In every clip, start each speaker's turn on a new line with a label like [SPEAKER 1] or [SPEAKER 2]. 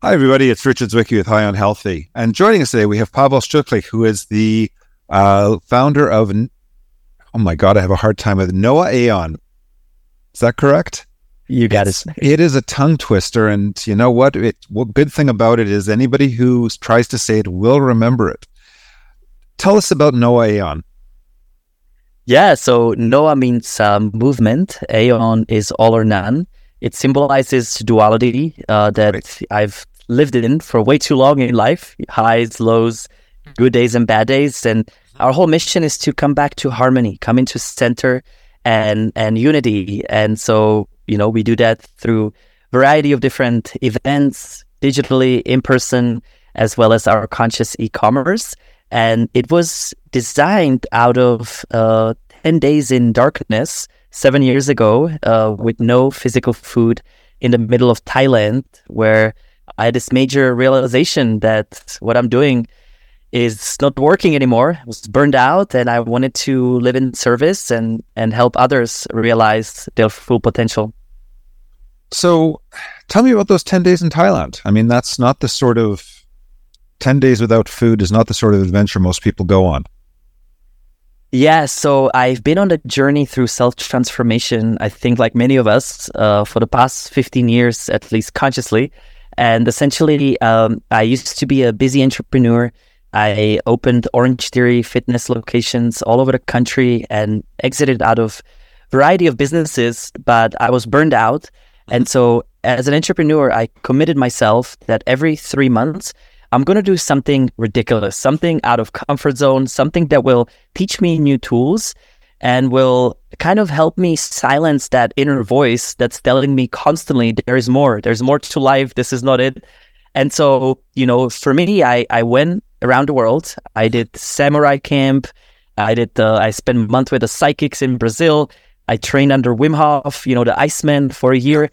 [SPEAKER 1] Hi, everybody. It's Richard Zwicky with High on Healthy. And joining us today, we have Pavel Stuchlik, who is the uh, founder of, oh my God, I have a hard time with NOA AON. Is that correct?
[SPEAKER 2] You got it.
[SPEAKER 1] It is a tongue twister. And you know what? It, what good thing about it is anybody who tries to say it will remember it. Tell us about NOA AON.
[SPEAKER 2] Yeah, so Noah means um, movement. Aeon is all or none. It symbolizes duality uh, that right. I've lived in for way too long in life highs, lows, good days, and bad days. And our whole mission is to come back to harmony, come into center and, and unity. And so, you know, we do that through variety of different events, digitally, in person, as well as our conscious e-commerce. And it was designed out of uh, 10 days in darkness seven years ago uh, with no physical food in the middle of Thailand, where I had this major realization that what I'm doing is not working anymore. I was burned out, and I wanted to live in service and and help others realize their full potential.
[SPEAKER 1] So, tell me about those ten days in Thailand. I mean, that's not the sort of ten days without food is not the sort of adventure most people go on.
[SPEAKER 2] Yeah, so I've been on a journey through self transformation, I think, like many of us, uh, for the past 15 years, at least consciously. And essentially, um, I used to be a busy entrepreneur. I opened Orangetheory fitness locations all over the country and exited out of variety of businesses, but I was burned out. And so, as an entrepreneur, I committed myself that every three months, I'm going to do something ridiculous, something out of comfort zone, something that will teach me new tools and will kind of help me silence that inner voice that's telling me constantly there is more, there's more to life, this is not it. And so, you know, for me, I, I went around the world. I did samurai camp. I did, I spent a month with the psychics in Brazil. I trained under Wim Hof, you know, the Iceman for a year.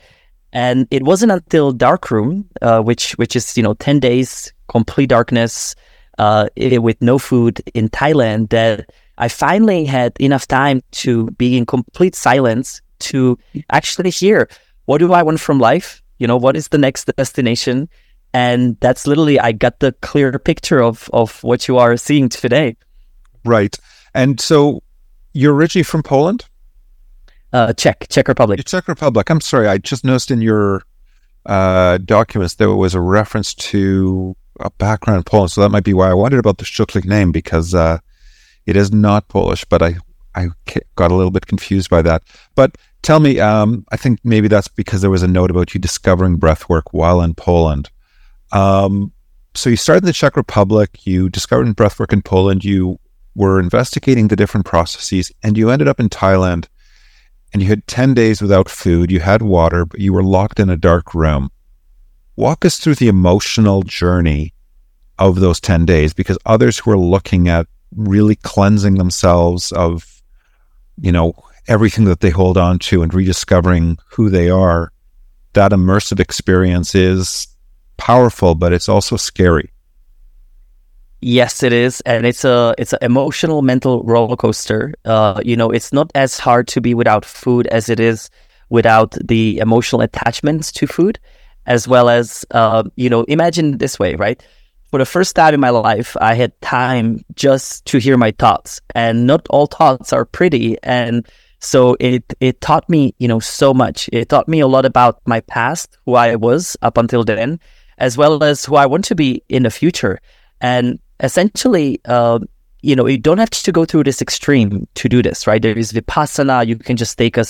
[SPEAKER 2] And it wasn't until Darkroom, uh, which which is you know ten days complete darkness uh, with no food in Thailand, that I finally had enough time to be in complete silence to actually hear what do I want from life. You know, what is the next destination? And that's literally I got the clear picture of of what you are seeing today.
[SPEAKER 1] Right. And so you're originally from Poland?
[SPEAKER 2] Uh, Czech, Czech Republic.
[SPEAKER 1] Czech Republic. I'm sorry. I just noticed in your uh, documents there was a reference to a background in Poland, so that might be why I wondered about the Stuchlik name because uh, it is not Polish. But I I got a little bit confused by that. But tell me, um, I think maybe that's because there was a note about you discovering breathwork while in Poland. Um, so you started in the Czech Republic, you discovered breathwork in Poland, you were investigating the different processes, and you ended up in Thailand and you had 10 days without food, you had water, but you were locked in a dark room. Walk us through the emotional journey of those 10 days because others who are looking at really cleansing themselves of, you know, everything that they hold on to and rediscovering who they are, that immersive experience is powerful, but it's also scary.
[SPEAKER 2] Yes, it is, and it's a it's an emotional, mental roller coaster. Uh, you know, it's not as hard to be without food as it is without the emotional attachments to food, as well as uh, you know. Imagine this way, right? For the first time in my life, I had time just to hear my thoughts, and not all thoughts are pretty, and so it it taught me, you know, so much. It taught me a lot about my past, who I was up until then, as well as who I want to be in the future. And essentially, uh, you know, you don't have to go through this extreme to do this, right? There is vipassana. You can just take a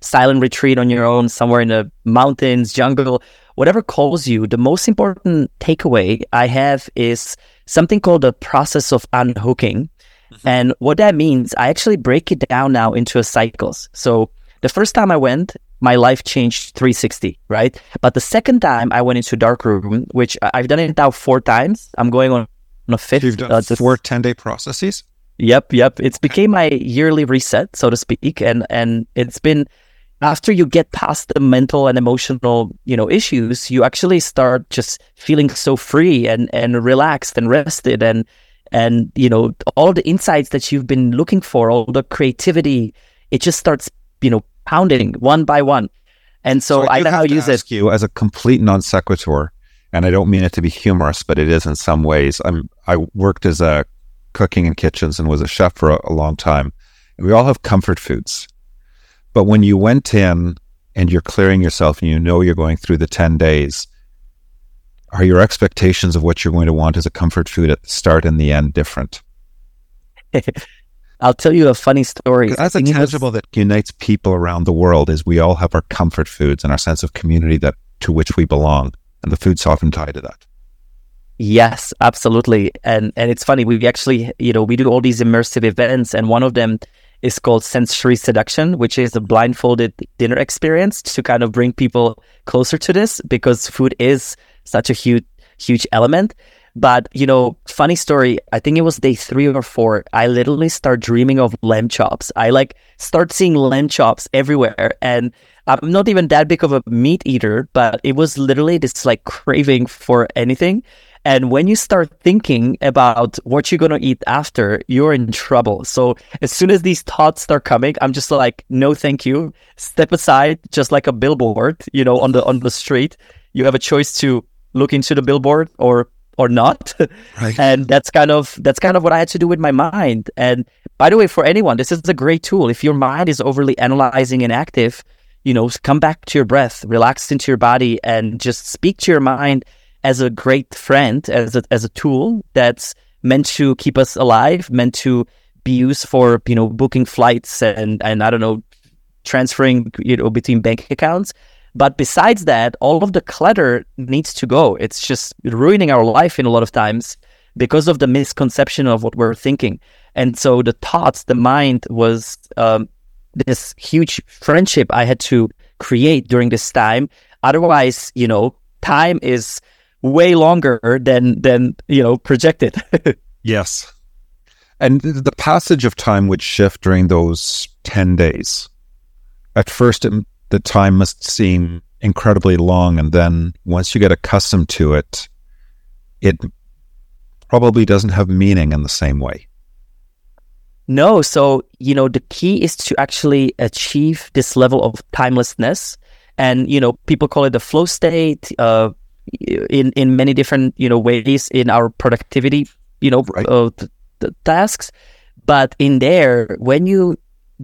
[SPEAKER 2] silent retreat on your own somewhere in the mountains, jungle, whatever calls you. The most important takeaway I have is something called the process of unhooking. Mm-hmm. And what that means, I actually break it down now into cycles. So the first time I went, my life changed 360, right? But the second time I went into dark room, which I've done it now four times. I'm going on on a fifth.
[SPEAKER 1] You've done uh, four 10 day processes?
[SPEAKER 2] Yep, yep. It's became my yearly reset, so to speak. And and it's been after you get past the mental and emotional, you know, issues, you actually start just feeling so free and and relaxed and rested and and you know, all the insights that you've been looking for, all the creativity, it just starts, you know, pounding one by one. And so, so I now use it.
[SPEAKER 1] You as a complete non sequitur and I don't mean it to be humorous, but it is in some ways. I'm I worked as a cooking in kitchens and was a chef for a, a long time. And we all have comfort foods. But when you went in and you're clearing yourself and you know you're going through the 10 days, are your expectations of what you're going to want as a comfort food at the start and the end different?
[SPEAKER 2] I'll tell you a funny story.
[SPEAKER 1] That's a tangible that unites people around the world is we all have our comfort foods and our sense of community that to which we belong. And the food's often tied to that.
[SPEAKER 2] Yes, absolutely. And and it's funny, we actually, you know, we do all these immersive events and one of them is called sensory seduction, which is a blindfolded dinner experience to kind of bring people closer to this because food is such a huge huge element. But you know, funny story. I think it was day three or four. I literally start dreaming of lamb chops. I like start seeing lamb chops everywhere, and I'm not even that big of a meat eater, but it was literally this like craving for anything. And when you start thinking about what you're going to eat after, you're in trouble. So as soon as these thoughts start coming, I'm just like, no, thank you. Step aside, just like a billboard, you know, on the, on the street. You have a choice to look into the billboard or or not. Right. and that's kind of that's kind of what I had to do with my mind. And by the way, for anyone, this is a great tool. If your mind is overly analyzing and active, you know, come back to your breath, relax into your body, and just speak to your mind as a great friend, as a as a tool that's meant to keep us alive, meant to be used for you know booking flights and and I don't know transferring you know between bank accounts. But besides that, all of the clutter needs to go. It's just ruining our life in a lot of times because of the misconception of what we're thinking. And so the thoughts, the mind was um, this huge friendship I had to create during this time. Otherwise, you know, time is way longer than than you know projected.
[SPEAKER 1] yes, and the passage of time would shift during those ten days. At first, it the time must seem incredibly long. And then once you get accustomed to it, it probably doesn't have meaning in the same way.
[SPEAKER 2] No. So, you know, the key is to actually achieve this level of timelessness. And, you know, people call it the flow state uh, in, in many different, you know, ways in our productivity, you know, right. uh, the, the tasks. But in there, when you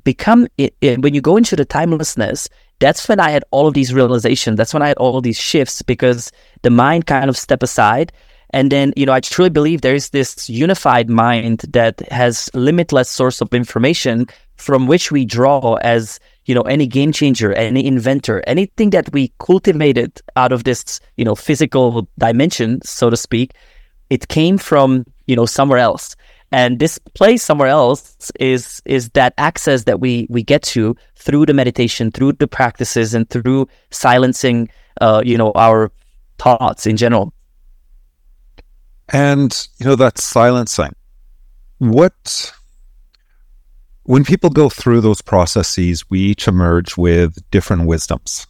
[SPEAKER 2] become, it, when you go into the timelessness, that's when I had all of these realizations. That's when I had all of these shifts because the mind kind of step aside. And then, you know, I truly believe there is this unified mind that has limitless source of information from which we draw as, you know, any game changer, any inventor, anything that we cultivated out of this, you know, physical dimension, so to speak, it came from, you know, somewhere else. And this place somewhere else is is that access that we we get to through the meditation, through the practices, and through silencing, uh, you know, our thoughts in general.
[SPEAKER 1] And you know that silencing. What when people go through those processes, we each emerge with different wisdoms.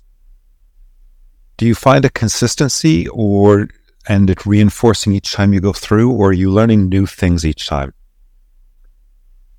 [SPEAKER 1] Do you find a consistency or and it reinforcing each time you go through, or are you learning new things each time?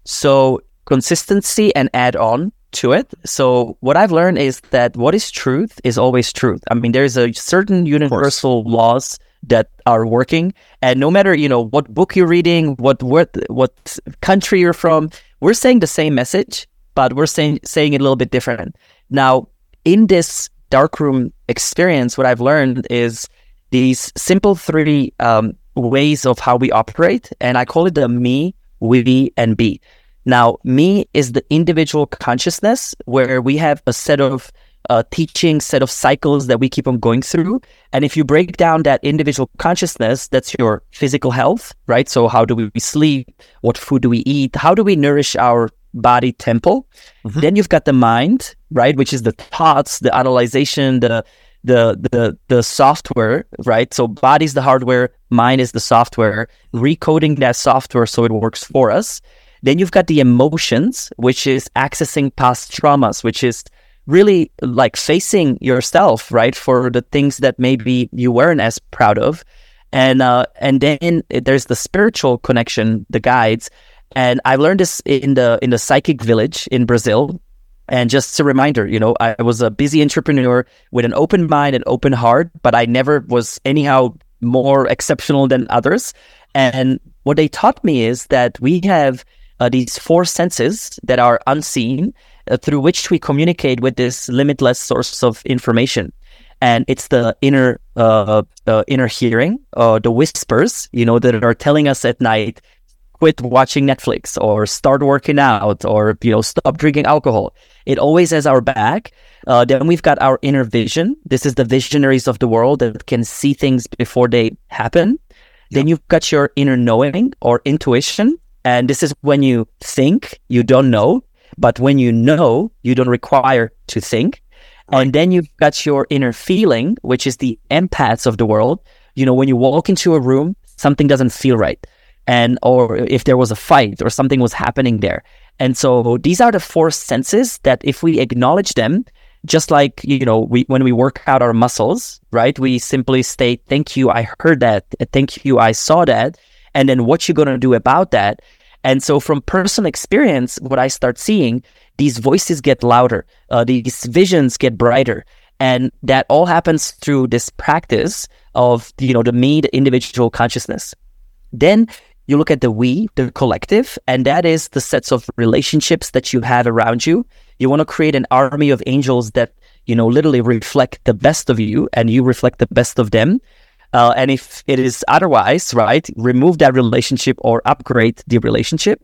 [SPEAKER 2] So consistency and add on to it. So what I've learned is that what is truth is always truth. I mean, there's a certain universal laws that are working, and no matter you know what book you're reading, what what what country you're from, we're saying the same message, but we're saying saying it a little bit different. Now, in this darkroom experience, what I've learned is these simple three um, ways of how we operate, and I call it the me, we, and be. Now, me is the individual consciousness where we have a set of uh, teaching, set of cycles that we keep on going through. And if you break down that individual consciousness, that's your physical health, right? So, how do we sleep? What food do we eat? How do we nourish our body temple? Mm-hmm. Then you've got the mind, right? Which is the thoughts, the analyzation, the the the the software, right? So body is the hardware, mind is the software, recoding that software so it works for us. Then you've got the emotions, which is accessing past traumas, which is really like facing yourself, right, for the things that maybe you weren't as proud of. And uh, and then there's the spiritual connection, the guides. And I learned this in the in the psychic village in Brazil, And just a reminder, you know, I was a busy entrepreneur with an open mind and open heart, but I never was anyhow more exceptional than others. And what they taught me is that we have uh, these four senses that are unseen uh, through which we communicate with this limitless source of information. And it's the inner, uh, uh inner hearing, uh, the whispers, you know, that are telling us at night, quit watching Netflix or start working out or, you know, stop drinking alcohol. It always has our back. Uh, then we've got our inner vision. This is the visionaries of the world that can see things before they happen. Then you've got your inner knowing or intuition. And this is when you think you don't know, but when you know, you don't require to think. And then you've got your inner feeling, which is the empaths of the world. You know, when you walk into a room, something doesn't feel right and or if there was a fight or something was happening there. And so these are the four senses that if we acknowledge them, just like you know, we when we work out our muscles, right? We simply state, "Thank you, I heard that. Thank you, I saw that." And then what you're gonna do about that? And so from personal experience, what I start seeing, these voices get louder, uh, these visions get brighter, and that all happens through this practice of you know the me, the individual consciousness. Then you look at the we, the collective, and that is the sets of relationships that you have around you. You want to create an army of angels that, you know, literally reflect the best of you and you reflect the best of them. Uh, and if it is otherwise, right, remove that relationship or upgrade the relationship.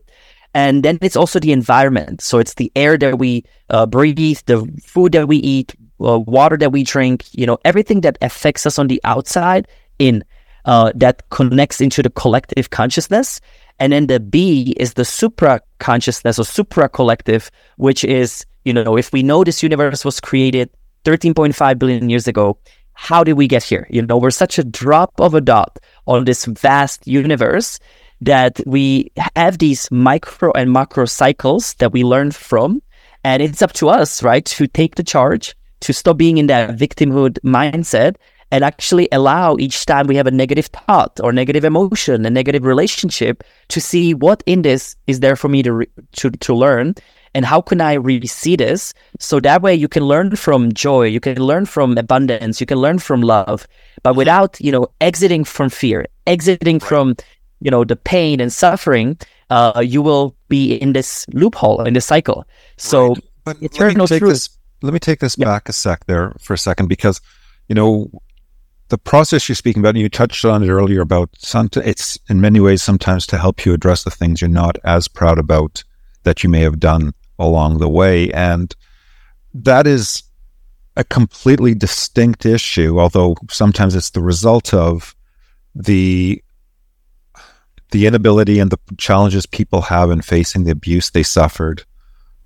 [SPEAKER 2] And then it's also the environment. So it's the air that we uh, breathe, the food that we eat, uh, water that we drink, you know, everything that affects us on the outside in uh, that connects into the collective consciousness. And then the B is the supra consciousness or supra collective, which is, you know, if we know this universe was created 13.5 billion years ago, how did we get here? You know, we're such a drop of a dot on this vast universe that we have these micro and macro cycles that we learn from. And it's up to us, right, to take the charge, to stop being in that victimhood mindset and actually allow each time we have a negative thought or negative emotion, a negative relationship, to see what in this is there for me to re- to to learn, and how can I really see this? So that way you can learn from joy, you can learn from abundance, you can learn from love, but without you know exiting from fear, exiting from you know the pain and suffering. Uh, you will be in this loophole in this cycle. So right.
[SPEAKER 1] but eternal let me take truth. This, let me take this yeah. back a sec there for a second because you know the process you're speaking about, and you touched on it earlier about some, it's in many ways sometimes to help you address the things you're not as proud about that you may have done along the way. And that is a completely distinct issue, although sometimes it's the result of the the inability and the challenges people have in facing the abuse they suffered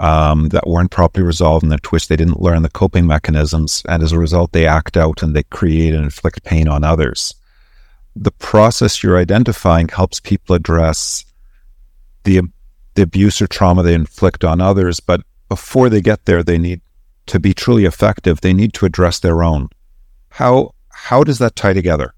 [SPEAKER 1] um, that weren't properly resolved in the twist. They didn't learn the coping mechanisms, and as a result, they act out and they create and inflict pain on others. The process you're identifying helps people address the the abuse or trauma they inflict on others, but before they get there, they need to be truly effective. They need to address their own. How how does that tie together?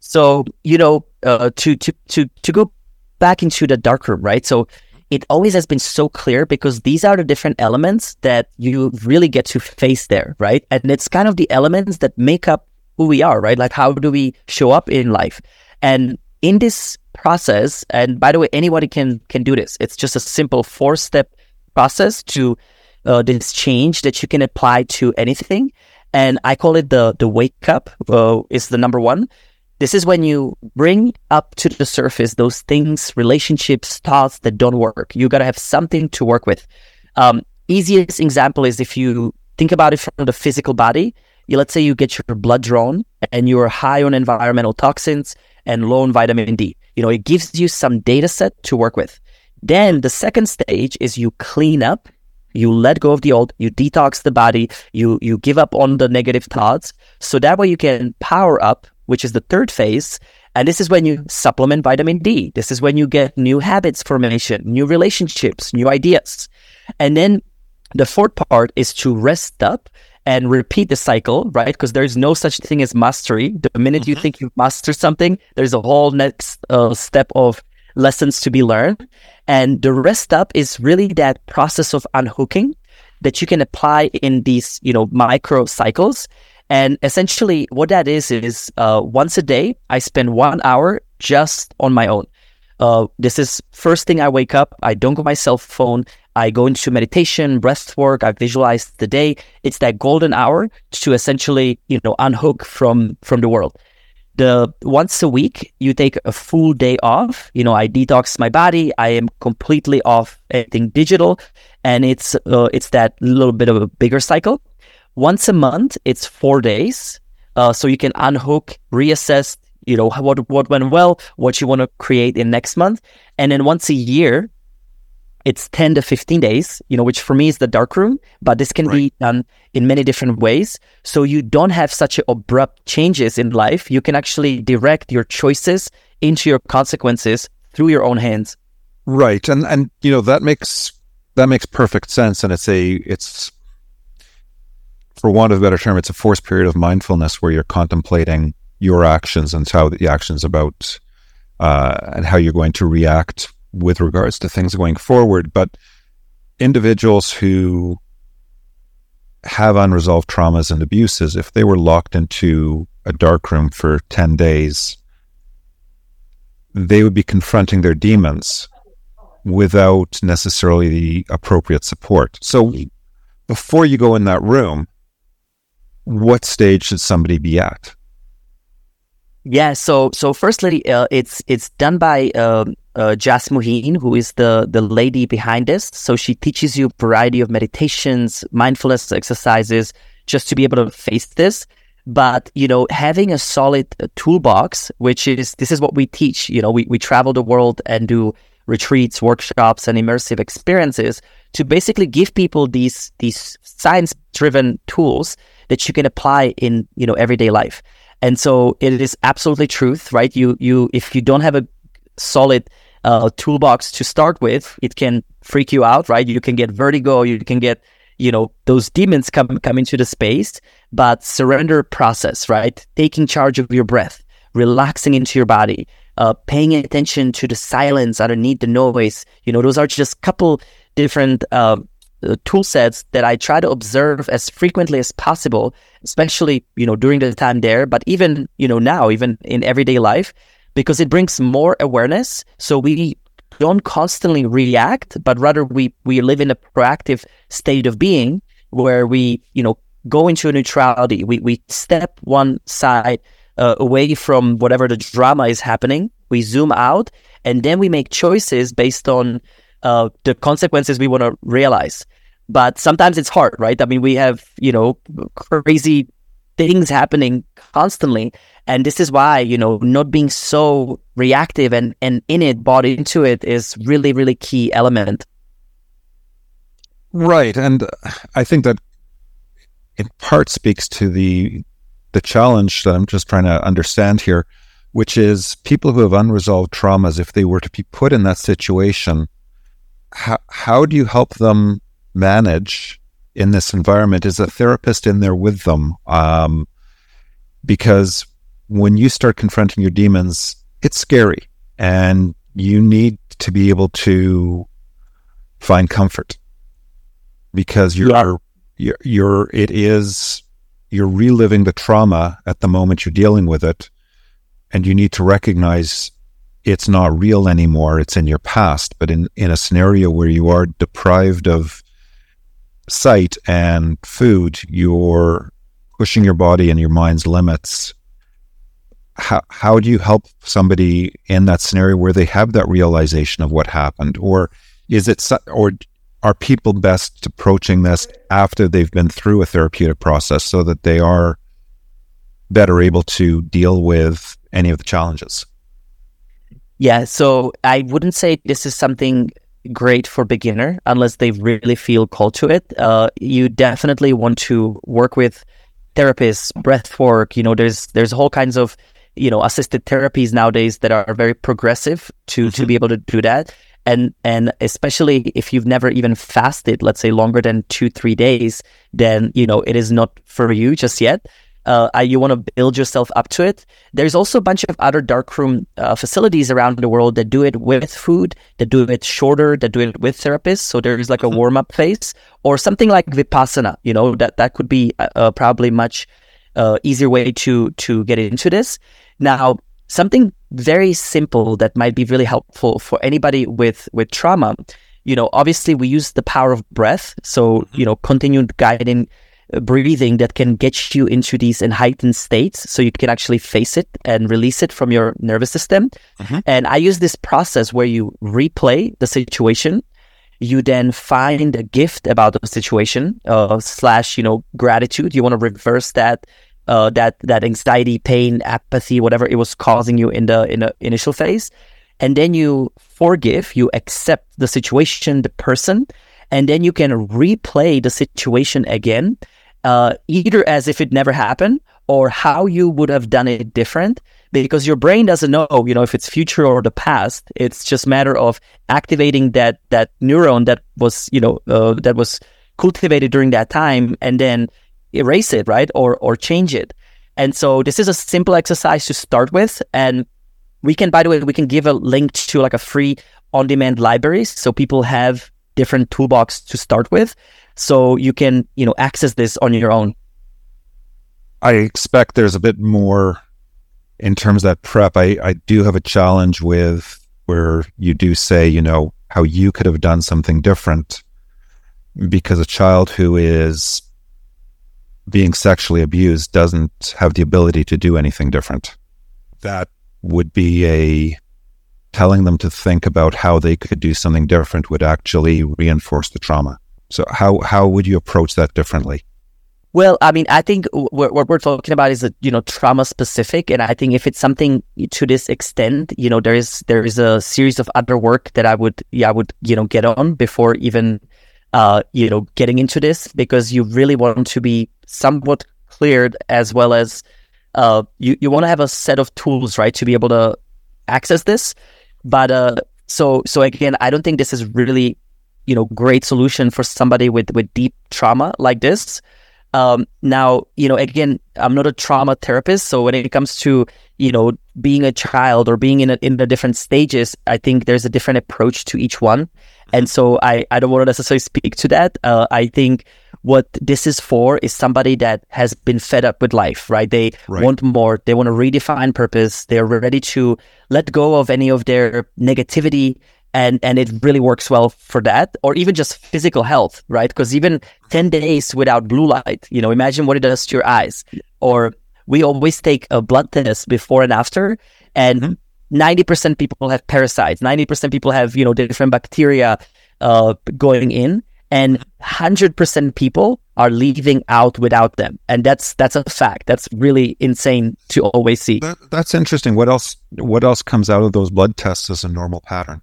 [SPEAKER 2] So you know, uh, to to to to go back into the dark room, right? So it always has been so clear because these are the different elements that you really get to face there, right? And it's kind of the elements that make up who we are, right? Like how do we show up in life? And in this process, and by the way, anybody can can do this. It's just a simple four step process to uh, this change that you can apply to anything. And I call it the the wake up. Uh, is the number one. This is when you bring up to the surface those things, relationships, thoughts that don't work. You got to have something to work with. Um, easiest example is if you think about it from the physical body. You, let's say you get your blood drawn and you're high on environmental toxins and low on vitamin D. You know, it gives you some data set to work with. Then the second stage is you clean up, you let go of the old, you detox the body, you you give up on the negative thoughts. So that way you can power up which is the third phase. And this is when you supplement vitamin D. This is when you get new habits formation, new relationships, new ideas. And then the fourth part is to rest up and repeat the cycle, right? Because there's no such thing as mastery. The minute mm-hmm. you think you've mastered something, there's a whole next uh, step of lessons to be learned. And the rest up is really that process of unhooking that you can apply in these, you know, micro cycles. And essentially what that is, is uh, once a day, I spend one hour just on my own. Uh, this is first thing I wake up. I don't go my cell phone. I go into meditation, breath work. I visualize the day. It's that golden hour to essentially, you know, unhook from from the world. The once a week, you take a full day off. You know, I detox my body. I am completely off anything digital, and it's uh, it's that little bit of a bigger cycle. Once a month, it's four days, uh, so you can unhook, reassess. You know what what went well, what you want to create in next month, and then once a year, it's 10 to 15 days, you know, which for me is the dark room, but this can right. be done in many different ways. So you don't have such abrupt changes in life. You can actually direct your choices into your consequences through your own hands.
[SPEAKER 1] Right. And and you know, that makes that makes perfect sense. And it's a it's for want of a better term, it's a forced period of mindfulness where you're contemplating your actions and how the actions about uh, and how you're going to react with regards to things going forward. But individuals who have unresolved traumas and abuses, if they were locked into a dark room for 10 days, they would be confronting their demons without necessarily the appropriate support. So before you go in that room, what stage should somebody be at?
[SPEAKER 2] Yeah, so so firstly, uh, it's it's done by um, uh, Jasmuheen, who is the the lady behind this. So she teaches you a variety of meditations, mindfulness exercises, just to be able to face this. But you know, having a solid uh, toolbox, which is this is what we teach. You know, we we travel the world and do retreats, workshops, and immersive experiences to basically give people these these science driven tools that you can apply in you know everyday life. And so it is absolutely truth, right? You you if you don't have a solid uh, toolbox to start with, it can freak you out, right? You can get vertigo, you can get, you know, those demons come come into the space. But surrender process, right? Taking charge of your breath, relaxing into your body, uh, paying attention to the silence underneath the noise. You know, those are just couple different uh, uh, tool sets that I try to observe as frequently as possible, especially you know during the time there, but even you know now, even in everyday life, because it brings more awareness. So we don't constantly react, but rather we we live in a proactive state of being where we you know go into a neutrality. We we step one side uh, away from whatever the drama is happening. We zoom out, and then we make choices based on uh, the consequences we want to realize. But sometimes it's hard, right? I mean, we have you know crazy things happening constantly. And this is why, you know, not being so reactive and, and in it, bought into it is really, really key element.
[SPEAKER 1] Right. And I think that in part speaks to the the challenge that I'm just trying to understand here, which is people who have unresolved traumas, if they were to be put in that situation, how, how do you help them manage in this environment is a therapist in there with them. Um, because when you start confronting your demons, it's scary and you need to be able to find comfort because you're, yeah. you're, you're, it is, you're reliving the trauma at the moment you're dealing with it. And you need to recognize it's not real anymore. It's in your past. But in, in a scenario where you are deprived of sight and food, you're pushing your body and your mind's limits. How, how do you help somebody in that scenario where they have that realization of what happened? Or is it, or are people best approaching this after they've been through a therapeutic process so that they are better able to deal with any of the challenges?
[SPEAKER 2] Yeah, so I wouldn't say this is something great for beginner unless they really feel called to it. Uh, you definitely want to work with therapists, breath work. You know, there's there's whole kinds of you know assisted therapies nowadays that are very progressive to mm-hmm. to be able to do that. And and especially if you've never even fasted, let's say longer than two three days, then you know it is not for you just yet. Uh, you want to build yourself up to it. There's also a bunch of other darkroom uh, facilities around the world that do it with food, that do it shorter, that do it with therapists. So there's like a mm-hmm. warm up phase or something like Vipassana, you know, that, that could be uh, uh probably much uh, easier way to, to get into this. Now, something very simple that might be really helpful for anybody with, with trauma you know, obviously we use the power of breath. So, mm-hmm. you know, continued guiding breathing that can get you into these heightened states so you can actually face it and release it from your nervous system. Mm-hmm. And I use this process where you replay the situation. You then find a gift about the situation, uh, slash, you know, gratitude. You want to reverse that, uh, that, that anxiety, pain, apathy, whatever it was causing you in the, in the initial phase and then you forgive, you accept the situation, the person, and then you can replay the situation again, uh, either as if it never happened or how you would have done it different because your brain doesn't know, you know, if it's future or the past. It's just matter of activating that that neuron that was, you know, uh, that was cultivated during that time, and then erase it, right, or or change it. And so this is a simple exercise to start with, and we can, by the way, we can give a link to like a free on-demand library, so people have different toolbox to start with, so you can you know access this on your own.
[SPEAKER 1] I expect there's a bit more in terms of that prep. I I do have a challenge with where you do say you know how you could have done something different because a child who is being sexually abused doesn't have the ability to do anything different. That would be a telling them to think about how they could do something different would actually reinforce the trauma. So how how would you approach that differently?
[SPEAKER 2] Well, I mean, I think what, what we're talking about is a, you know trauma specific, and I think if it's something to this extent, you know, there is there is a series of other work that I would yeah I would you know get on before even uh you know getting into this because you really want to be somewhat cleared as well as uh, you, you want to have a set of tools, right, to be able to access this. But uh, so so again, I don't think this is really, you know, great solution for somebody with with deep trauma like this. Um, now, you know, again, I'm not a trauma therapist, so when it comes to you know being a child or being in a, in the different stages, I think there's a different approach to each one, and so I I don't want to necessarily speak to that. Uh, I think what this is for is somebody that has been fed up with life, right? They right. want more. They want to redefine purpose. They're ready to let go of any of their negativity. And, and it really works well for that, or even just physical health, right? Because even 10 days without blue light, you know, imagine what it does to your eyes. Or we always take a blood test before and after, and mm-hmm. 90% people have parasites, 90% people have, you know, different bacteria uh, going in and 100% people are leaving out without them and that's that's a fact that's really insane to always see
[SPEAKER 1] that, that's interesting what else what else comes out of those blood tests as a normal pattern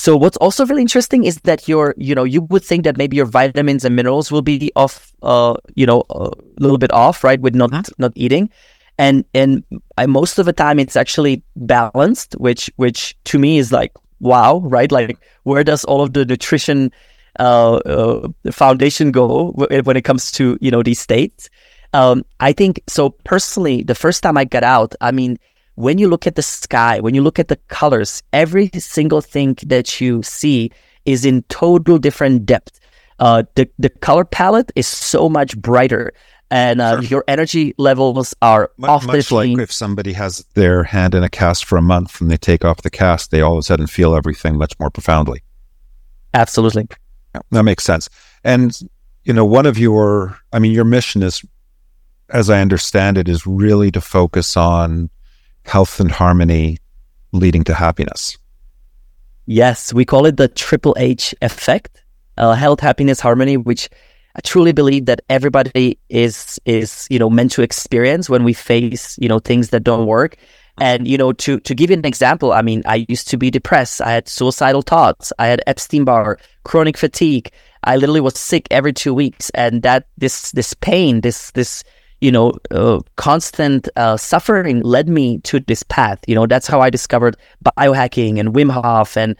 [SPEAKER 2] so what's also really interesting is that your you know you would think that maybe your vitamins and minerals will be off uh you know a little bit off right with not mm-hmm. not eating and and I, most of the time it's actually balanced which which to me is like wow right like where does all of the nutrition uh, uh, foundation go when it comes to you know these states. Um, I think so. Personally, the first time I got out, I mean, when you look at the sky, when you look at the colors, every single thing that you see is in total different depth. Uh, the the color palette is so much brighter, and uh, sure. your energy levels are
[SPEAKER 1] M-
[SPEAKER 2] off
[SPEAKER 1] much like if somebody has their hand in a cast for a month and they take off the cast, they all of a sudden feel everything much more profoundly.
[SPEAKER 2] Absolutely.
[SPEAKER 1] Yeah, that makes sense. And you know, one of your, I mean, your mission is, as I understand it, is really to focus on health and harmony leading to happiness.
[SPEAKER 2] Yes, we call it the triple H effect: uh, health, happiness, harmony, which I truly believe that everybody is is you know meant to experience when we face you know things that don't work. And you know, to to give you an example, I mean, I used to be depressed. I had suicidal thoughts. I had Epstein Barr, chronic fatigue. I literally was sick every two weeks, and that this this pain, this this you know uh, constant uh, suffering led me to this path. You know, that's how I discovered biohacking and Wim Hof and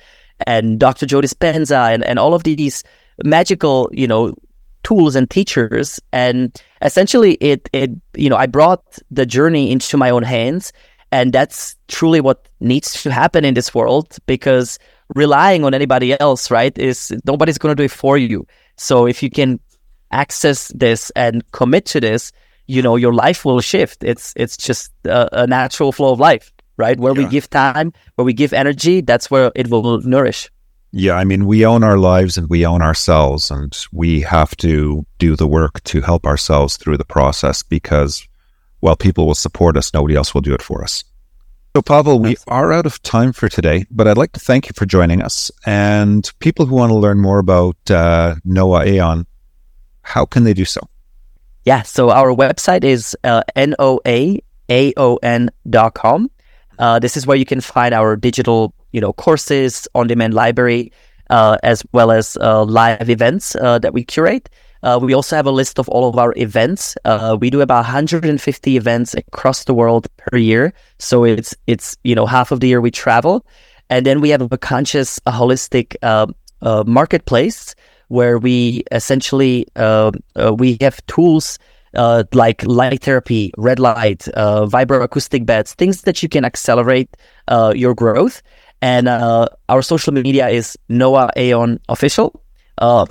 [SPEAKER 2] and Dr. Joe Dispenza and and all of these magical you know tools and teachers and essentially it it you know I brought the journey into my own hands, and that's truly what needs to happen in this world because relying on anybody else, right, is nobody's going to do it for you. So if you can access this and commit to this, you know, your life will shift. It's it's just a, a natural flow of life, right? Where yeah. we give time, where we give energy, that's where it will nourish.
[SPEAKER 1] Yeah, I mean, we own our lives and we own ourselves, and we have to do the work to help ourselves through the process because, while people will support us, nobody else will do it for us. So, Pavel, we are out of time for today, but I'd like to thank you for joining us. And people who want to learn more about uh, NOA AON, how can they do so?
[SPEAKER 2] Yeah, so our website is uh, noaaon.com. Uh, this is where you can find our digital, you know, courses, on-demand library, uh, as well as uh, live events uh, that we curate. Uh, we also have a list of all of our events. Uh, we do about 150 events across the world per year. So it's it's you know half of the year we travel, and then we have a conscious, a holistic marketplace where we essentially uh, uh, we have tools. Uh, like light therapy, red light, uh, vibroacoustic beds, things that you can accelerate uh, your growth. And our social media is NOA AON Official. I,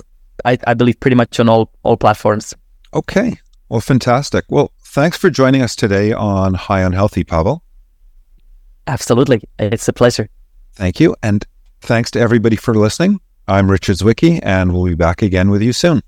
[SPEAKER 2] I believe pretty much on all all platforms.
[SPEAKER 1] Okay. Well, fantastic. Well, thanks for joining us today on High on Healthy, Pavel.
[SPEAKER 2] Absolutely. It's a pleasure.
[SPEAKER 1] Thank you. And thanks to everybody for listening. I'm Richard Zwicky, and we'll be back again with you soon.